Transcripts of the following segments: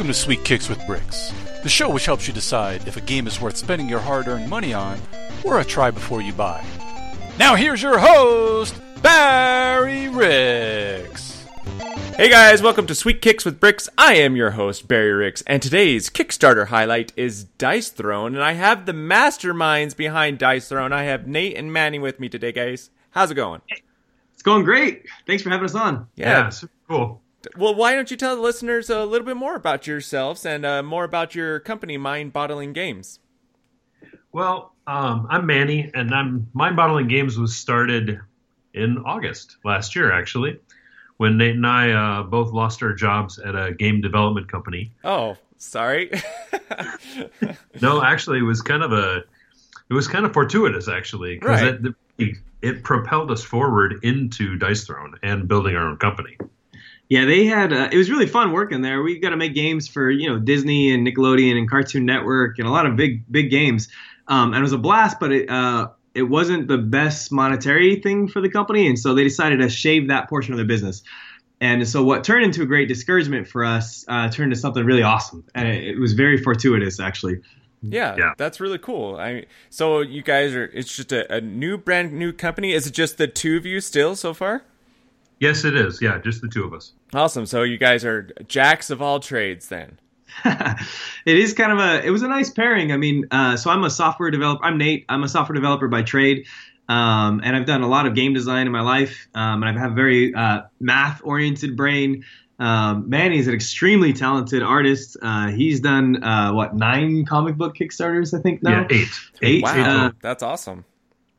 Welcome to Sweet Kicks with Bricks, the show which helps you decide if a game is worth spending your hard earned money on or a try before you buy. Now, here's your host, Barry Ricks. Hey guys, welcome to Sweet Kicks with Bricks. I am your host, Barry Ricks, and today's Kickstarter highlight is Dice Throne, and I have the masterminds behind Dice Throne. I have Nate and Manny with me today, guys. How's it going? It's going great. Thanks for having us on. Yeah. super cool. Well, why don't you tell the listeners a little bit more about yourselves and uh, more about your company, Mind Bottling Games? Well, um, I'm Manny, and I'm Mind Bottling Games was started in August last year, actually, when Nate and I uh, both lost our jobs at a game development company. Oh, sorry. No, actually, it was kind of a, it was kind of fortuitous, actually, because Right. it, it it propelled us forward into Dice Throne and building our own company. Yeah, they had. Uh, it was really fun working there. We got to make games for you know Disney and Nickelodeon and Cartoon Network and a lot of big big games. Um, and it was a blast, but it uh, it wasn't the best monetary thing for the company, and so they decided to shave that portion of their business. And so what turned into a great discouragement for us uh, turned into something really awesome, and it, it was very fortuitous actually. yeah, Yeah. that's really cool. I so you guys are it's just a, a new brand new company. Is it just the two of you still so far? Yes, it is. Yeah, just the two of us. Awesome. So you guys are jacks of all trades then. it is kind of a it was a nice pairing. I mean, uh, so I'm a software developer. I'm Nate. I'm a software developer by trade, um, and I've done a lot of game design in my life. Um, and I have a very uh, math oriented brain. Um, Manny's an extremely talented artist. Uh, he's done uh, what nine comic book Kickstarters, I think now. Yeah, eight. Eight. Wow, Uh, that's awesome.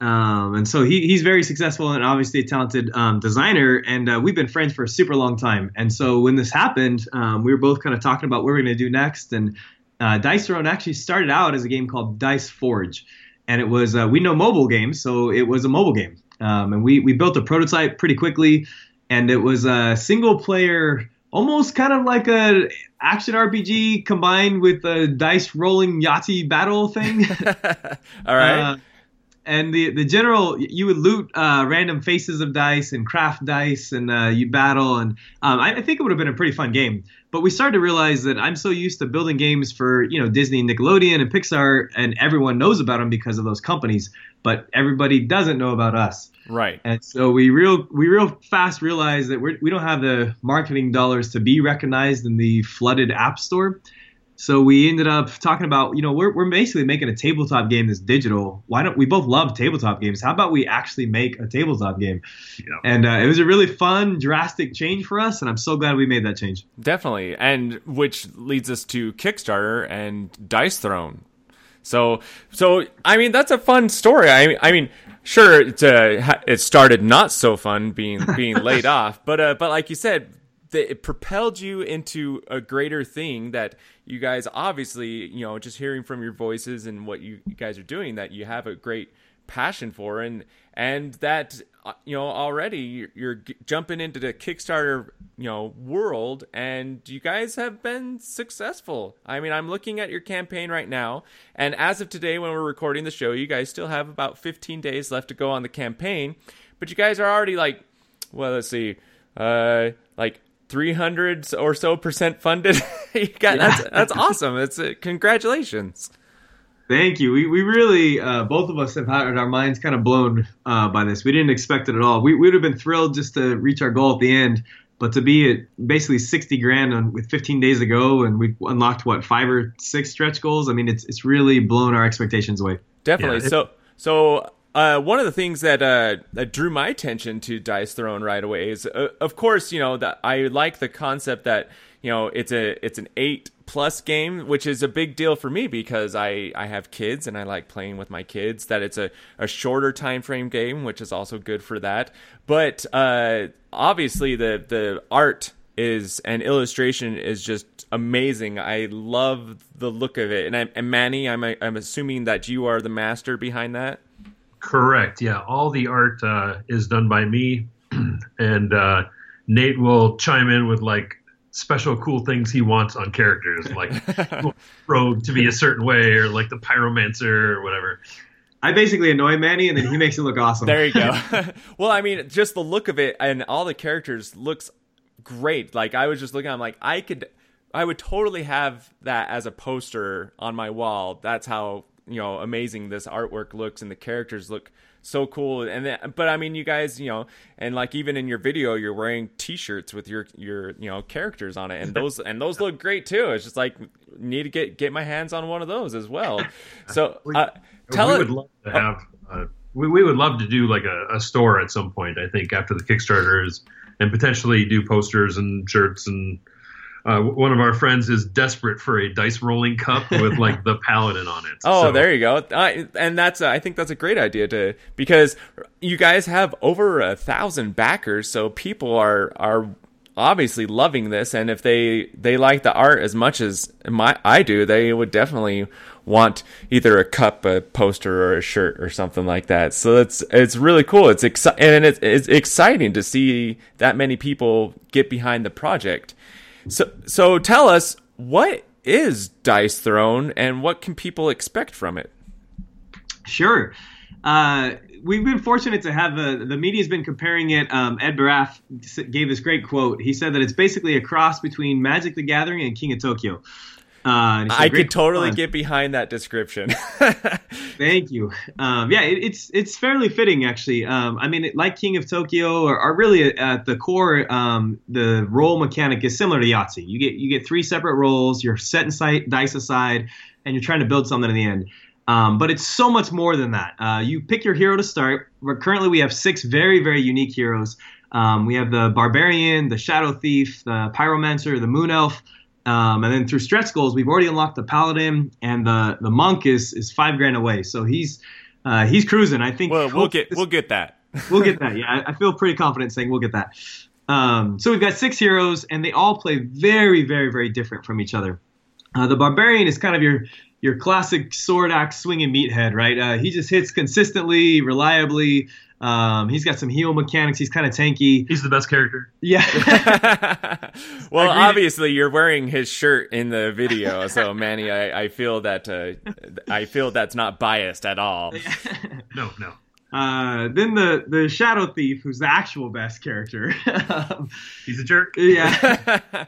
Um, and so he, he's very successful and obviously a talented um, designer. And uh, we've been friends for a super long time. And so when this happened, um, we were both kind of talking about what we're going to do next. And uh, Dice Throne actually started out as a game called Dice Forge. And it was, uh, we know mobile games, so it was a mobile game. Um, and we, we built a prototype pretty quickly. And it was a single player, almost kind of like a action RPG combined with a dice rolling Yahtzee battle thing. all right. And the the general, you would loot uh, random faces of dice and craft dice, and uh, you battle. And um, I, I think it would have been a pretty fun game. But we started to realize that I'm so used to building games for you know Disney, Nickelodeon, and Pixar, and everyone knows about them because of those companies. But everybody doesn't know about us. right. And so we real we real fast realized that we're, we don't have the marketing dollars to be recognized in the flooded app store. So we ended up talking about, you know, we're, we're basically making a tabletop game that's digital. Why don't we both love tabletop games? How about we actually make a tabletop game? Yeah. And uh, it was a really fun, drastic change for us, and I'm so glad we made that change. Definitely, and which leads us to Kickstarter and Dice Throne. So, so I mean, that's a fun story. I, I mean, sure, it's uh, it started not so fun being being laid off, but uh, but like you said, it propelled you into a greater thing that you guys obviously, you know, just hearing from your voices and what you guys are doing, that you have a great passion for, and and that uh, you know already you're, you're jumping into the Kickstarter you know world, and you guys have been successful. I mean, I'm looking at your campaign right now, and as of today, when we're recording the show, you guys still have about 15 days left to go on the campaign, but you guys are already like, well, let's see, uh, like. 300 or so percent funded. you got that's that's awesome. It's uh, congratulations. Thank you. We, we really, uh, both of us have had our minds kind of blown uh, by this. We didn't expect it at all. We, we would have been thrilled just to reach our goal at the end, but to be at basically 60 grand on, with 15 days ago, and we've unlocked what five or six stretch goals. I mean, it's it's really blown our expectations away. Definitely. Yeah, so so uh, one of the things that uh, that drew my attention to Dice Throne right away is, uh, of course, you know that I like the concept that you know it's a it's an eight plus game, which is a big deal for me because I I have kids and I like playing with my kids. That it's a a shorter time frame game, which is also good for that. But uh, obviously, the the art is and illustration is just amazing. I love the look of it. And, I, and Manny, I'm I'm assuming that you are the master behind that. Correct. Yeah, all the art uh, is done by me, and uh, Nate will chime in with like special cool things he wants on characters, like rogue to be a certain way, or like the pyromancer or whatever. I basically annoy Manny, and then he makes it look awesome. There you go. well, I mean, just the look of it and all the characters looks great. Like I was just looking, I'm like, I could I would totally have that as a poster on my wall. That's how you know amazing this artwork looks and the characters look so cool. And then, but i mean you guys you know and like even in your video you're wearing t-shirts with your your you know characters on it. And those and those look great too. It's just like need to get get my hands on one of those as well. So uh, tell we it would love to have uh, we, we would love to do like a, a store at some point i think after the kickstarters and potentially do posters and shirts and uh, one of our friends is desperate for a dice rolling cup with like the paladin on it. Oh, So- there you go. I, and that's I think that's a great idea to because you guys have over a thousand backers, so people are are obviously loving this. And if they they like the art as much as my I do, they would definitely want either a cup, a poster, or a shirt or something like that. So it's it's really cool. It's exci- and it's it's exciting to see that many people get behind the project. So so tell us what is Dice Throne and what can people expect from it? Sure. Uh, we've been fortunate to have uh, the media's been comparing it. Um, Ed Baraf gave this great quote. He said that it's basically a cross between Magic the Gathering and King of Tokyo. Uh, I could totally fun." get behind that description. Thank you. Um, yeah, it, it's it's fairly fitting actually. Um, I mean, it, like King of Tokyo, or, or really at the core, um, the roll mechanic is similar to Yahtzee. You get you get three separate rolls. You're setting sight, dice aside, and you're trying to build something in the end. Um, but it's so much more than that. Uh, you pick your hero to start. We're, currently, we have six very very unique heroes. Um, we have the barbarian, the shadow thief, the pyromancer, the moon elf. Um, and then through stretch goals, we've already unlocked the paladin, and the the monk is is five grand away. So he's uh, he's cruising. I think well, we'll get we'll get that. we'll get that. Yeah, I, I feel pretty confident saying we'll get that. Um, so we've got six heroes, and they all play very, very, very different from each other. Uh, the barbarian is kind of your your classic sword axe swinging meathead, right? Uh, he just hits consistently, reliably. Um, he's got some heal mechanics. He's kind of tanky. He's the best character. Yeah. well, obviously you're wearing his shirt in the video, so Manny, I, I feel that uh, I feel that's not biased at all. No, no. Uh, then the the shadow thief, who's the actual best character. Um, He's a jerk. yeah.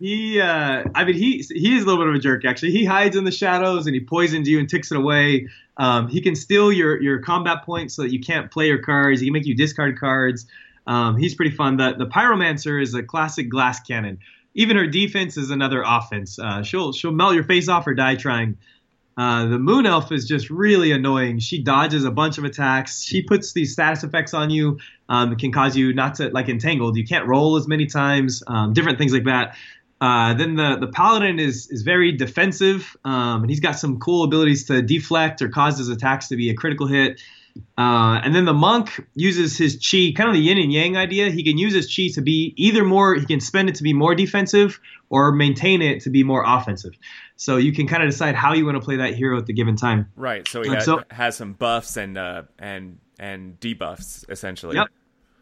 He, uh, I mean, he he is a little bit of a jerk. Actually, he hides in the shadows and he poisons you and ticks it away. Um, he can steal your your combat points so that you can't play your cards. He can make you discard cards. Um, he's pretty fun. The the pyromancer is a classic glass cannon. Even her defense is another offense. Uh, she'll she'll melt your face off or die trying. Uh, the moon elf is just really annoying. She dodges a bunch of attacks. She puts these status effects on you um, that can cause you not to like entangled. You can't roll as many times. Um, different things like that. Uh, then the the paladin is is very defensive, um, and he's got some cool abilities to deflect or cause his attacks to be a critical hit. Uh, and then the monk uses his chi, kind of the yin and yang idea. He can use his chi to be either more, he can spend it to be more defensive or maintain it to be more offensive. So you can kind of decide how you want to play that hero at the given time. Right, so he has, so- has some buffs and uh, and and debuffs essentially. Yep.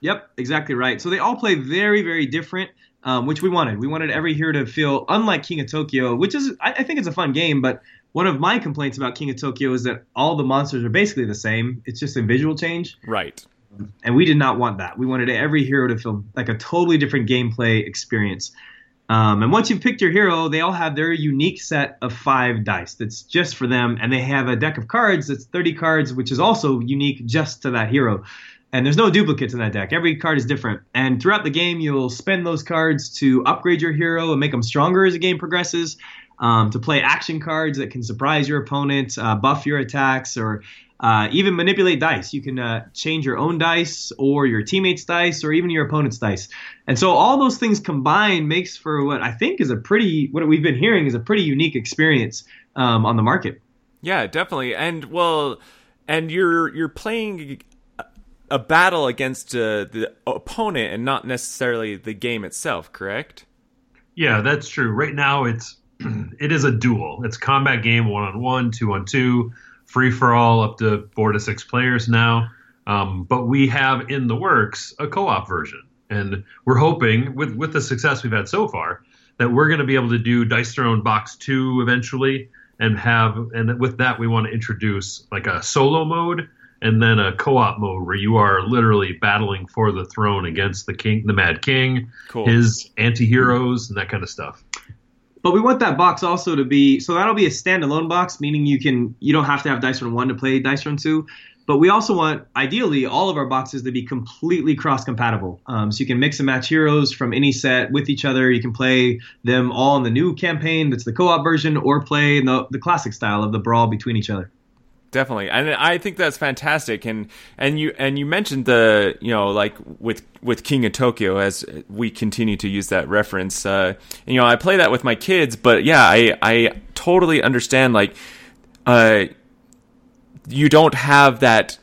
Yep, exactly right. So they all play very, very different, um, which we wanted. We wanted every hero to feel unlike King of Tokyo, which is, I, I think it's a fun game, but one of my complaints about King of Tokyo is that all the monsters are basically the same. It's just a visual change. Right. and we did not want that. We wanted every hero to feel like a totally different gameplay experience. Um, and once you've picked your hero, they all have their unique set of five dice that's just for them, and they have a deck of cards that's 30 cards, which is also unique just to that hero. And there's no duplicates in that deck. Every card is different. And throughout the game, you'll spend those cards to upgrade your hero and make them stronger as the game progresses. Um, to play action cards that can surprise your opponent, uh, buff your attacks, or uh, even manipulate dice. You can uh, change your own dice or your teammates' dice or even your opponent's dice. And so all those things combined makes for what I think is a pretty, what we've been hearing is a pretty unique experience um, on the market. Yeah, definitely. And well, and you're you're playing a- a battle against uh, the opponent and not necessarily the game itself, correct? Yeah, that's true. Right now, it's it is a duel. It's a combat game, one on one, two on two, free for all, up to four to six players now. Um, but we have in the works a co-op version, and we're hoping with with the success we've had so far that we're going to be able to do Dice Throne Box Two eventually, and have and with that we want to introduce like a solo mode and then a co-op mode where you are literally battling for the throne against the king, the Mad King, Cool. his anti-heroes, and that kind of stuff. But we want that box also to be so that'll be a standalone box, meaning you can you don't have to have Dice Throne One to play Dice Throne Two. But we also want, ideally, all of our boxes to be completely cross compatible. Um, so you can mix and match heroes from any set with each other. You can play them all in the new campaign, that's the co op version, or play in the, the classic style of the brawl between each other definitely and i think that's fantastic and and you and you mentioned the you know like with with king of tokyo as we continue to use that reference uh you know i play that with my kids but yeah i i totally understand like uh you don't have that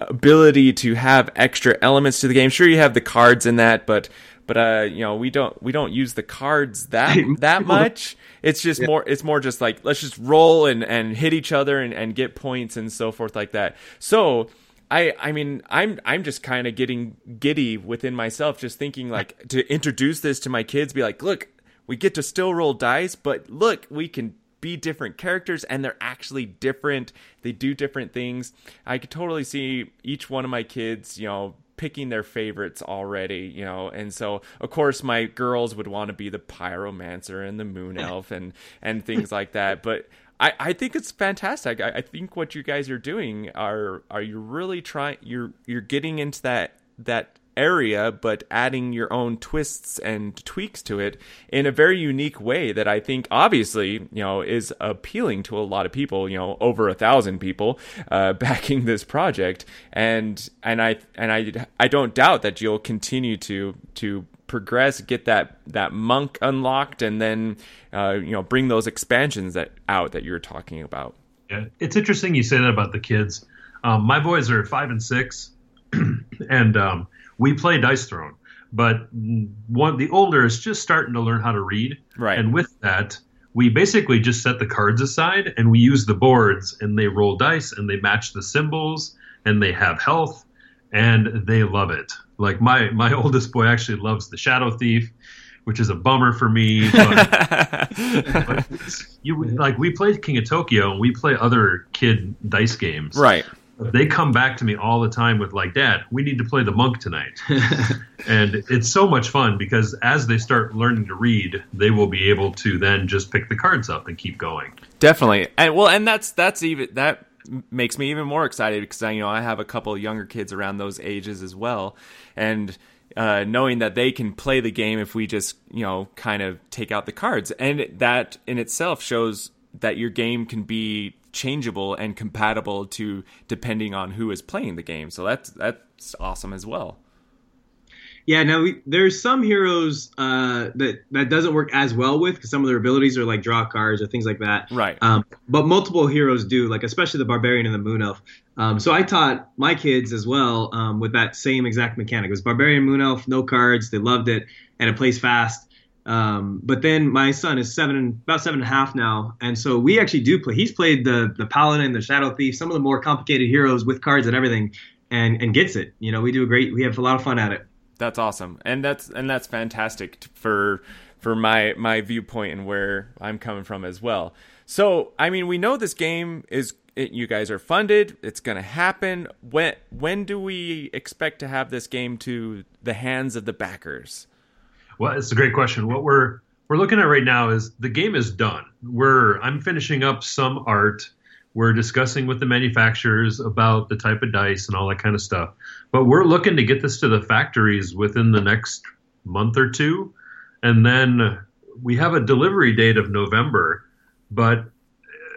ability to have extra elements to the game. Sure, you have the cards in that, but but uh, you know we don't we don't use the cards that that much. It's just yeah. more it's more just like let's just roll and and hit each other and and get points and so forth like that. So. I, I mean I'm I'm just kind of getting giddy within myself just thinking like to introduce this to my kids be like look we get to still roll dice but look we can be different characters and they're actually different. They do different things. I could totally see each one of my kids, you know, picking their favorites already, you know, and so of course my girls would want to be the pyromancer and the moon elf and and things like that. But I, I think it's fantastic. I, I think what you guys are doing are are you really trying you're you're getting into that that area, but adding your own twists and tweaks to it in a very unique way that I think obviously, you know, is appealing to a lot of people, you know, over a thousand people uh, backing this project. And and I and I I don't doubt that you'll continue to to progress, get that that monk unlocked, and then uh, you know bring those expansions that out that you're talking about. Yeah, it's interesting you say that about the kids. Um, my boys are five and six, and um, we play Dice Throne, but one the older is just starting to learn how to read. Right. And with that, we basically just set the cards aside and we use the boards and they roll dice and they match the symbols and they have health and they love it. Like my my oldest boy actually loves the Shadow Thief, which is a bummer for me. But, but you like we play King of Tokyo and we play other kid dice games. Right they come back to me all the time with like dad we need to play the monk tonight. And it's so much fun because as they start learning to read they will be able to then just pick the cards up and keep going. Definitely. And well and that's that's even that makes me even more excited because I, you know I have a couple younger kids around those ages as well. And uh, knowing that they can play the game if we just you know kind of take out the cards. And that in itself shows that your game can be changeable and compatible to depending on who is playing the game. So that's that's awesome as well. Yeah, now we, there's some heroes uh, that that doesn't work as well with because some of their abilities are like draw cards or things like that. Right. Um, but multiple heroes do, like especially the barbarian and the moon elf. Um, so I taught my kids as well um, with that same exact mechanic. It was barbarian, moon elf, no cards. They loved it, and it plays fast. Um, but then my son is seven, and, about seven and a half now, and so we actually do play. He's played the the paladin, the shadow thief, some of the more complicated heroes with cards and everything, and and gets it. You know, we do a great. We have a lot of fun at it. That's awesome, and that's and that's fantastic for for my my viewpoint and where I'm coming from as well. So, I mean, we know this game is it, you guys are funded. It's going to happen. When when do we expect to have this game to the hands of the backers? Well, it's a great question. What we're we're looking at right now is the game is done. We're I'm finishing up some art. We're discussing with the manufacturers about the type of dice and all that kind of stuff. But we're looking to get this to the factories within the next month or two. And then we have a delivery date of November, but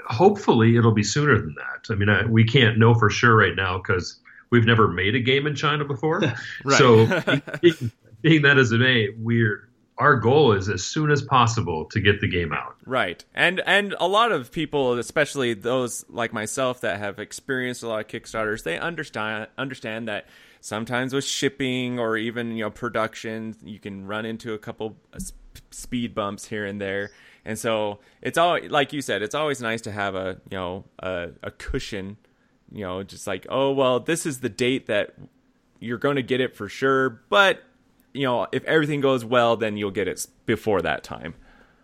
hopefully it'll be sooner than that. I mean, I, we can't know for sure right now because we've never made a game in China before. right. So being that as it may, we're our goal is as soon as possible to get the game out. Right. And and a lot of people, especially those like myself that have experienced a lot of Kickstarters, they understand understand that sometimes with shipping or even, you know, production, you can run into a couple speed bumps here and there. And so it's all like you said, it's always nice to have a, you know, a, a cushion, you know, just like, oh well, this is the date that you're going to get it for sure, but you know, if everything goes well, then you'll get it before that time.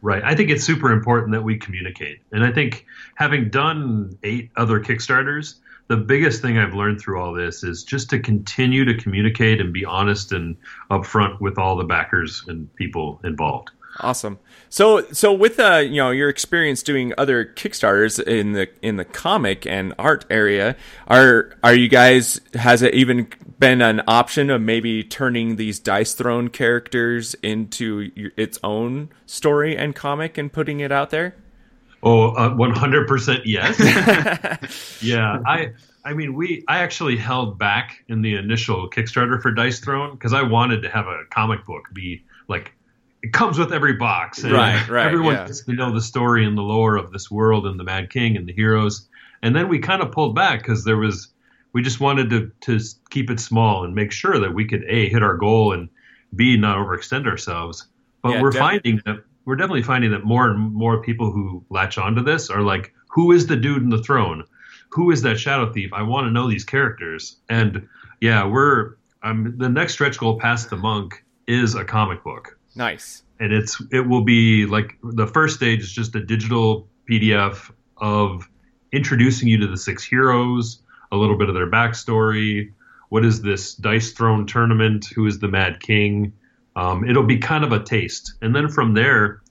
Right. I think it's super important that we communicate. And I think having done eight other Kickstarters, the biggest thing I've learned through all this is just to continue to communicate and be honest and upfront with all the backers and people involved. Awesome. So, so with uh, you know your experience doing other Kickstarters in the in the comic and art area, are are you guys has it even been an option of maybe turning these Dice Throne characters into your, its own story and comic and putting it out there? Oh, uh, one hundred percent yes. yeah, I I mean we I actually held back in the initial Kickstarter for Dice Throne because I wanted to have a comic book be like it comes with every box. And right, right. Everyone yeah. gets to know the story and the lore of this world and the Mad King and the heroes. And then we kind of pulled back because there was, we just wanted to to keep it small and make sure that we could a hit our goal and b not overextend ourselves. But Yeah, we're def- finding that we're definitely finding that more and more people who latch onto this are like, who is the dude in the throne? Who is that shadow thief? I want to know these characters. And yeah, we're um, the next stretch goal past the monk is a comic book Nice. and it's it will be like the first stage is just a digital PDF of introducing you to the six heroes, a little bit of their backstory. What is this dice throne tournament? Who is the Mad King? Um, it'll be kind of a taste, and then from there,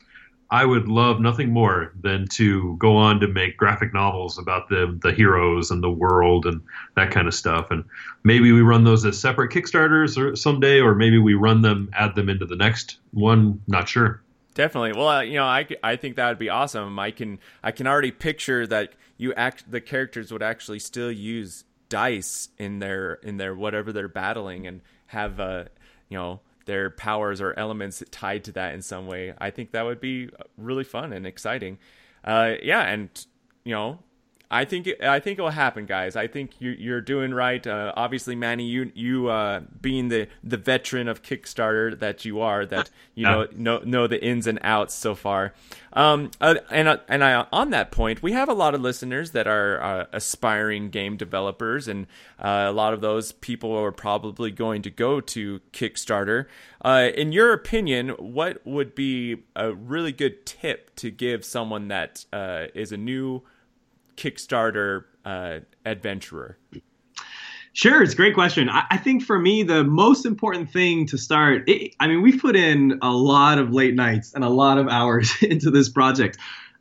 I would love nothing more than to go on to make graphic novels about the the heroes and the world and that kind of stuff. And maybe we run those as separate Kickstarters or someday, or maybe we run them, add them into the next one. Not sure. Definitely. Well, uh, you know, I, I think that would be awesome. I can I can already picture that you act the characters would actually still use dice in their in their whatever they're battling and have uh you know their powers or elements tied to that in some way. I think that would be really fun and exciting. Uh, yeah, and you know, I think it, I think it will happen, guys. I think you, you're doing right. Uh, obviously, Manny, you you uh, being the the veteran of Kickstarter that you are, that you know know know the ins and outs so far. Um, uh, and uh, and I, on that point, we have a lot of listeners that are uh, aspiring game developers, and uh, a lot of those people are probably going to go to Kickstarter. Uh, in your opinion, what would be a really good tip to give someone that uh, is a new Kickstarter uh, adventurer? Sure, it's a great question. I, I think for me, the most important thing to start, it, I mean, we've put in a lot of late nights and a lot of hours into this project,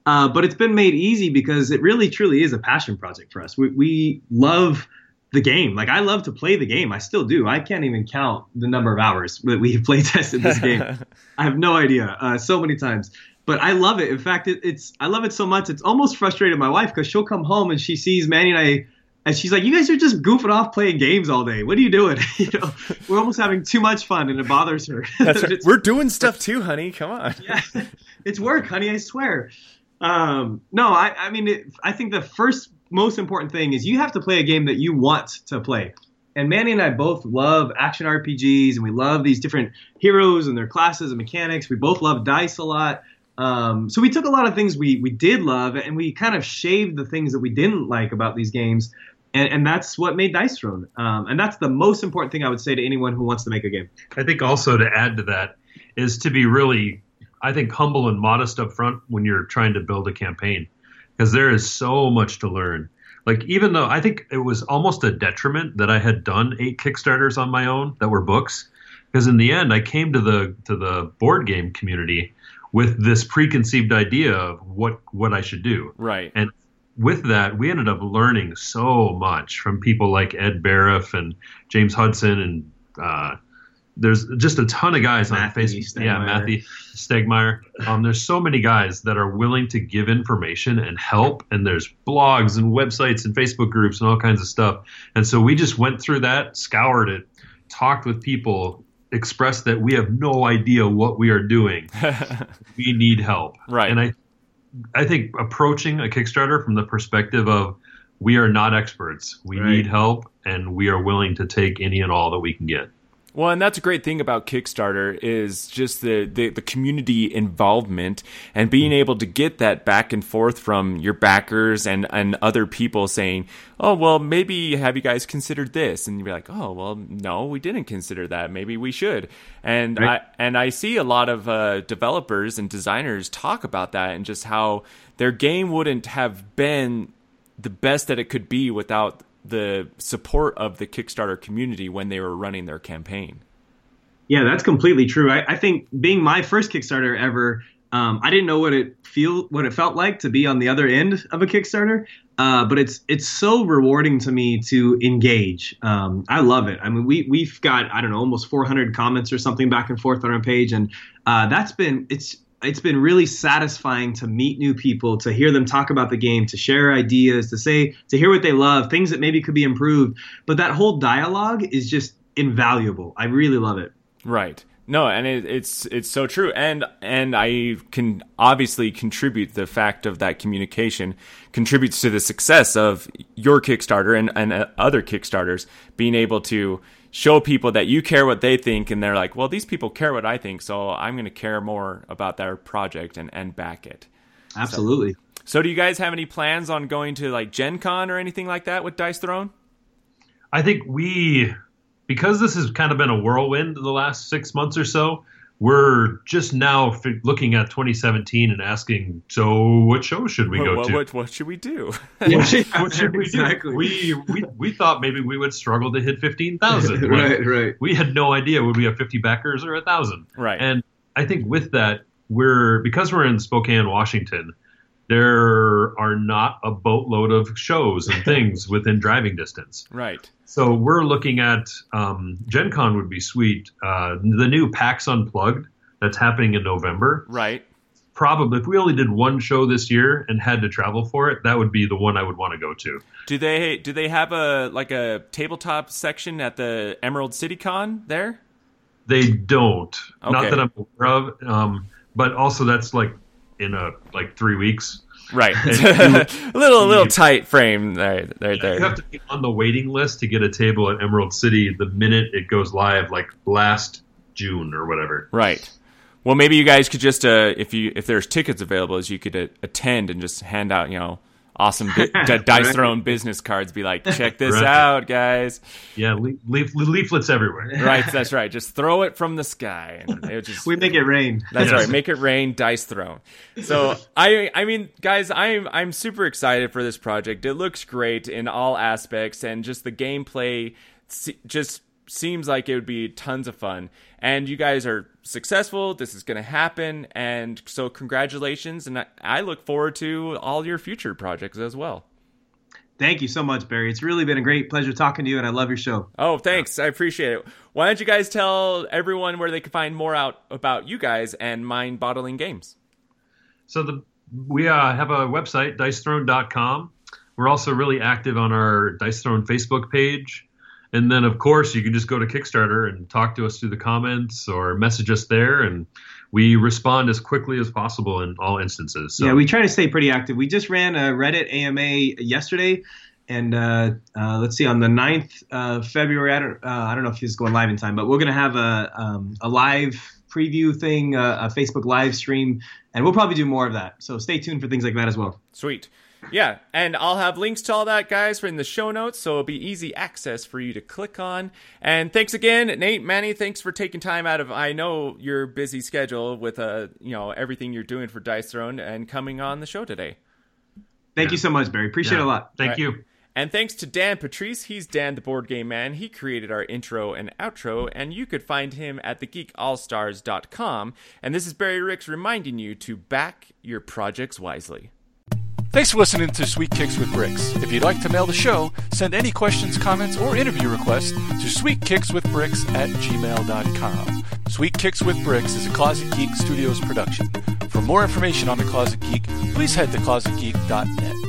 uh, but it's been made easy because it really, truly is a passion project for us. We, we love the game. Like, I love to play the game. I still do. I can't even count the number of hours that we've play tested this game. I have no idea. Uh, so many times. But I love it. In fact, it, it's I love it so much. It's almost frustrated my wife because she'll come home and she sees Manny and I and she's like, "You guys are just goofing off playing games all day. What are you doing? you know, we're almost having too much fun, and it bothers her. That's right. We're doing stuff too, honey. Come on. yeah, it's work, honey. I swear. Um, no, I, I mean, it, I think the first most important thing is you have to play a game that you want to play. And Manny and I both love action RPGs, and we love these different heroes and their classes and mechanics. We both love dice a lot. Um, so we took a lot of things we we did love, and we kind of shaved the things that we didn't like about these games. And, and that's what made Dice Throne. Um, and that's the most important thing I would say to anyone who wants to make a game. I think also to add to that is to be really, I think, humble and modest up front when you're trying to build a campaign, because there is so much to learn. Like even though I think it was almost a detriment that I had done eight Kickstarters on my own that were books, because in the end I came to the to the board game community with this preconceived idea of what what I should do. Right. And with that, we ended up learning so much from people like Ed Baraf and James Hudson, and uh, there's just a ton of guys Matthew on Facebook. Yeah, Matthew Stegmeyer. Um, there's so many guys that are willing to give information and help, and there's blogs and websites and Facebook groups and all kinds of stuff. And so we just went through that, scoured it, talked with people, expressed that we have no idea what we are doing. we need help. Right. And I I think approaching a Kickstarter from the perspective of we are not experts. We Right. need help and we are willing to take any and all that we can get. Well, and that's a great thing about Kickstarter is just the, the, the community involvement and being able to get that back and forth from your backers and, and other people saying, oh, well, maybe have you guys considered this? And you're like, oh, well, no, we didn't consider that. Maybe we should. And Right. I and I see a lot of uh, developers and designers talk about that and just how their game wouldn't have been the best that it could be without the support of the Kickstarter community when they were running their campaign. Yeah, that's completely true. I, I think being my first Kickstarter ever, um, I didn't know what it feel what it felt like to be on the other end of a Kickstarter. Uh, but it's it's so rewarding to me to engage. Um, I love it. I mean, we we've got I don't know almost 400 comments or something back and forth on our page, and uh, that's been it's it's been really satisfying to meet new people, to hear them talk about the game, to share ideas, to say to hear what they love, things that maybe could be improved. But that whole dialogue is just invaluable. I really love it. Right. No, and it, it's it's so true, and and I can obviously contribute the fact of that communication contributes to the success of your Kickstarter and and uh, other Kickstarters being able to show people that you care what they think, and they're like, well, these people care what I think, so I'm going to care more about their project and and back it. Absolutely. So, so, do you guys have any plans on going to like Gen Con or anything like that with Dice Throne? I think we because this has kind of been a whirlwind the last six months or so, we're just now f- looking at 2017 and asking, so what show should we go what, to? What, what, should we do? what, what should we exactly. do? We, we we thought maybe we would struggle to hit 15,000. right, right. We had no idea would we have 50 backers or a thousand. Right. And I think with that, we're because we're in Spokane, Washington there are not a boatload of shows and things within driving distance. Right. So we're looking at um, Gen Con would be sweet. Uh, the new PAX Unplugged that's happening in November. Right. Probably, if we only did one show this year and had to travel for it, that would be the one I would want to go to. Do they do they have a like a tabletop section at the Emerald City Con there? They don't. Okay. Not that I'm aware of. Um, but also that's like in a like three weeks. Right, a little a little tight frame there, there, there. You have to be on the waiting list to get a table at Emerald City the minute it goes live, like last June or whatever. Right. Well, maybe you guys could just, uh, if you if there's tickets available, as you could uh, attend and just hand out, you know, awesome bi- dice right. throne business cards. Be like, check this right. out, guys. Yeah, leaf, leaf, leaflets everywhere. Right, that's right. Just throw it from the sky, and it just we make it rain. That's yes. right. Make it rain. Dice throne. So I, I mean, guys, I'm I'm super excited for this project. It looks great in all aspects, and just the gameplay just seems like it would be tons of fun. And you guys are successful. This is going to happen. And so, congratulations. And I look forward to all your future projects as well. Thank you so much, Barry. It's really been a great pleasure talking to you, and I love your show. Oh, thanks. I appreciate it. Why don't you guys tell everyone where they can find more out about you guys and Mind Bottling Games? So, the we uh, have a website, dicethrone.com. We're also really active on our Dice Throne Facebook page. And then, of course, you can just go to Kickstarter and talk to us through the comments or message us there, and we respond as quickly as possible in all instances. So. Yeah, we try to stay pretty active. We just ran a Reddit AMA yesterday, and uh, uh, let's see, on the 9th of February, I don't, uh, I don't know if he's going live in time, but we're going to have a, um, a live preview thing, uh, a Facebook live stream, and we'll probably do more of that. So stay tuned for things like that as well. Sweet. Yeah, and I'll have links to all that, guys, in the show notes, so it'll be easy access for you to click on. And thanks again, Nate, Manny. Thanks for taking time out of I know your busy schedule with uh you know everything you're doing for Dice Throne and coming on the show today. Thank yeah. you so much, Barry. Appreciate yeah. it a lot. Thank right. you. And thanks to Dan Patriss, he's Dan the Board Game Man. He created our intro and outro, and you could find him at thegeekallstars.com. And this is Barry Ricks reminding you to back your projects wisely. Thanks for listening to Sweet Kicks with Bricks. If you'd like to mail the show, send any questions, comments, or interview requests to sweetkickswithbricks at gmail.com. Sweet Kicks with Bricks is a Closet Geek Studios production. For more information on The Closet Geek, please head to closetgeek.net.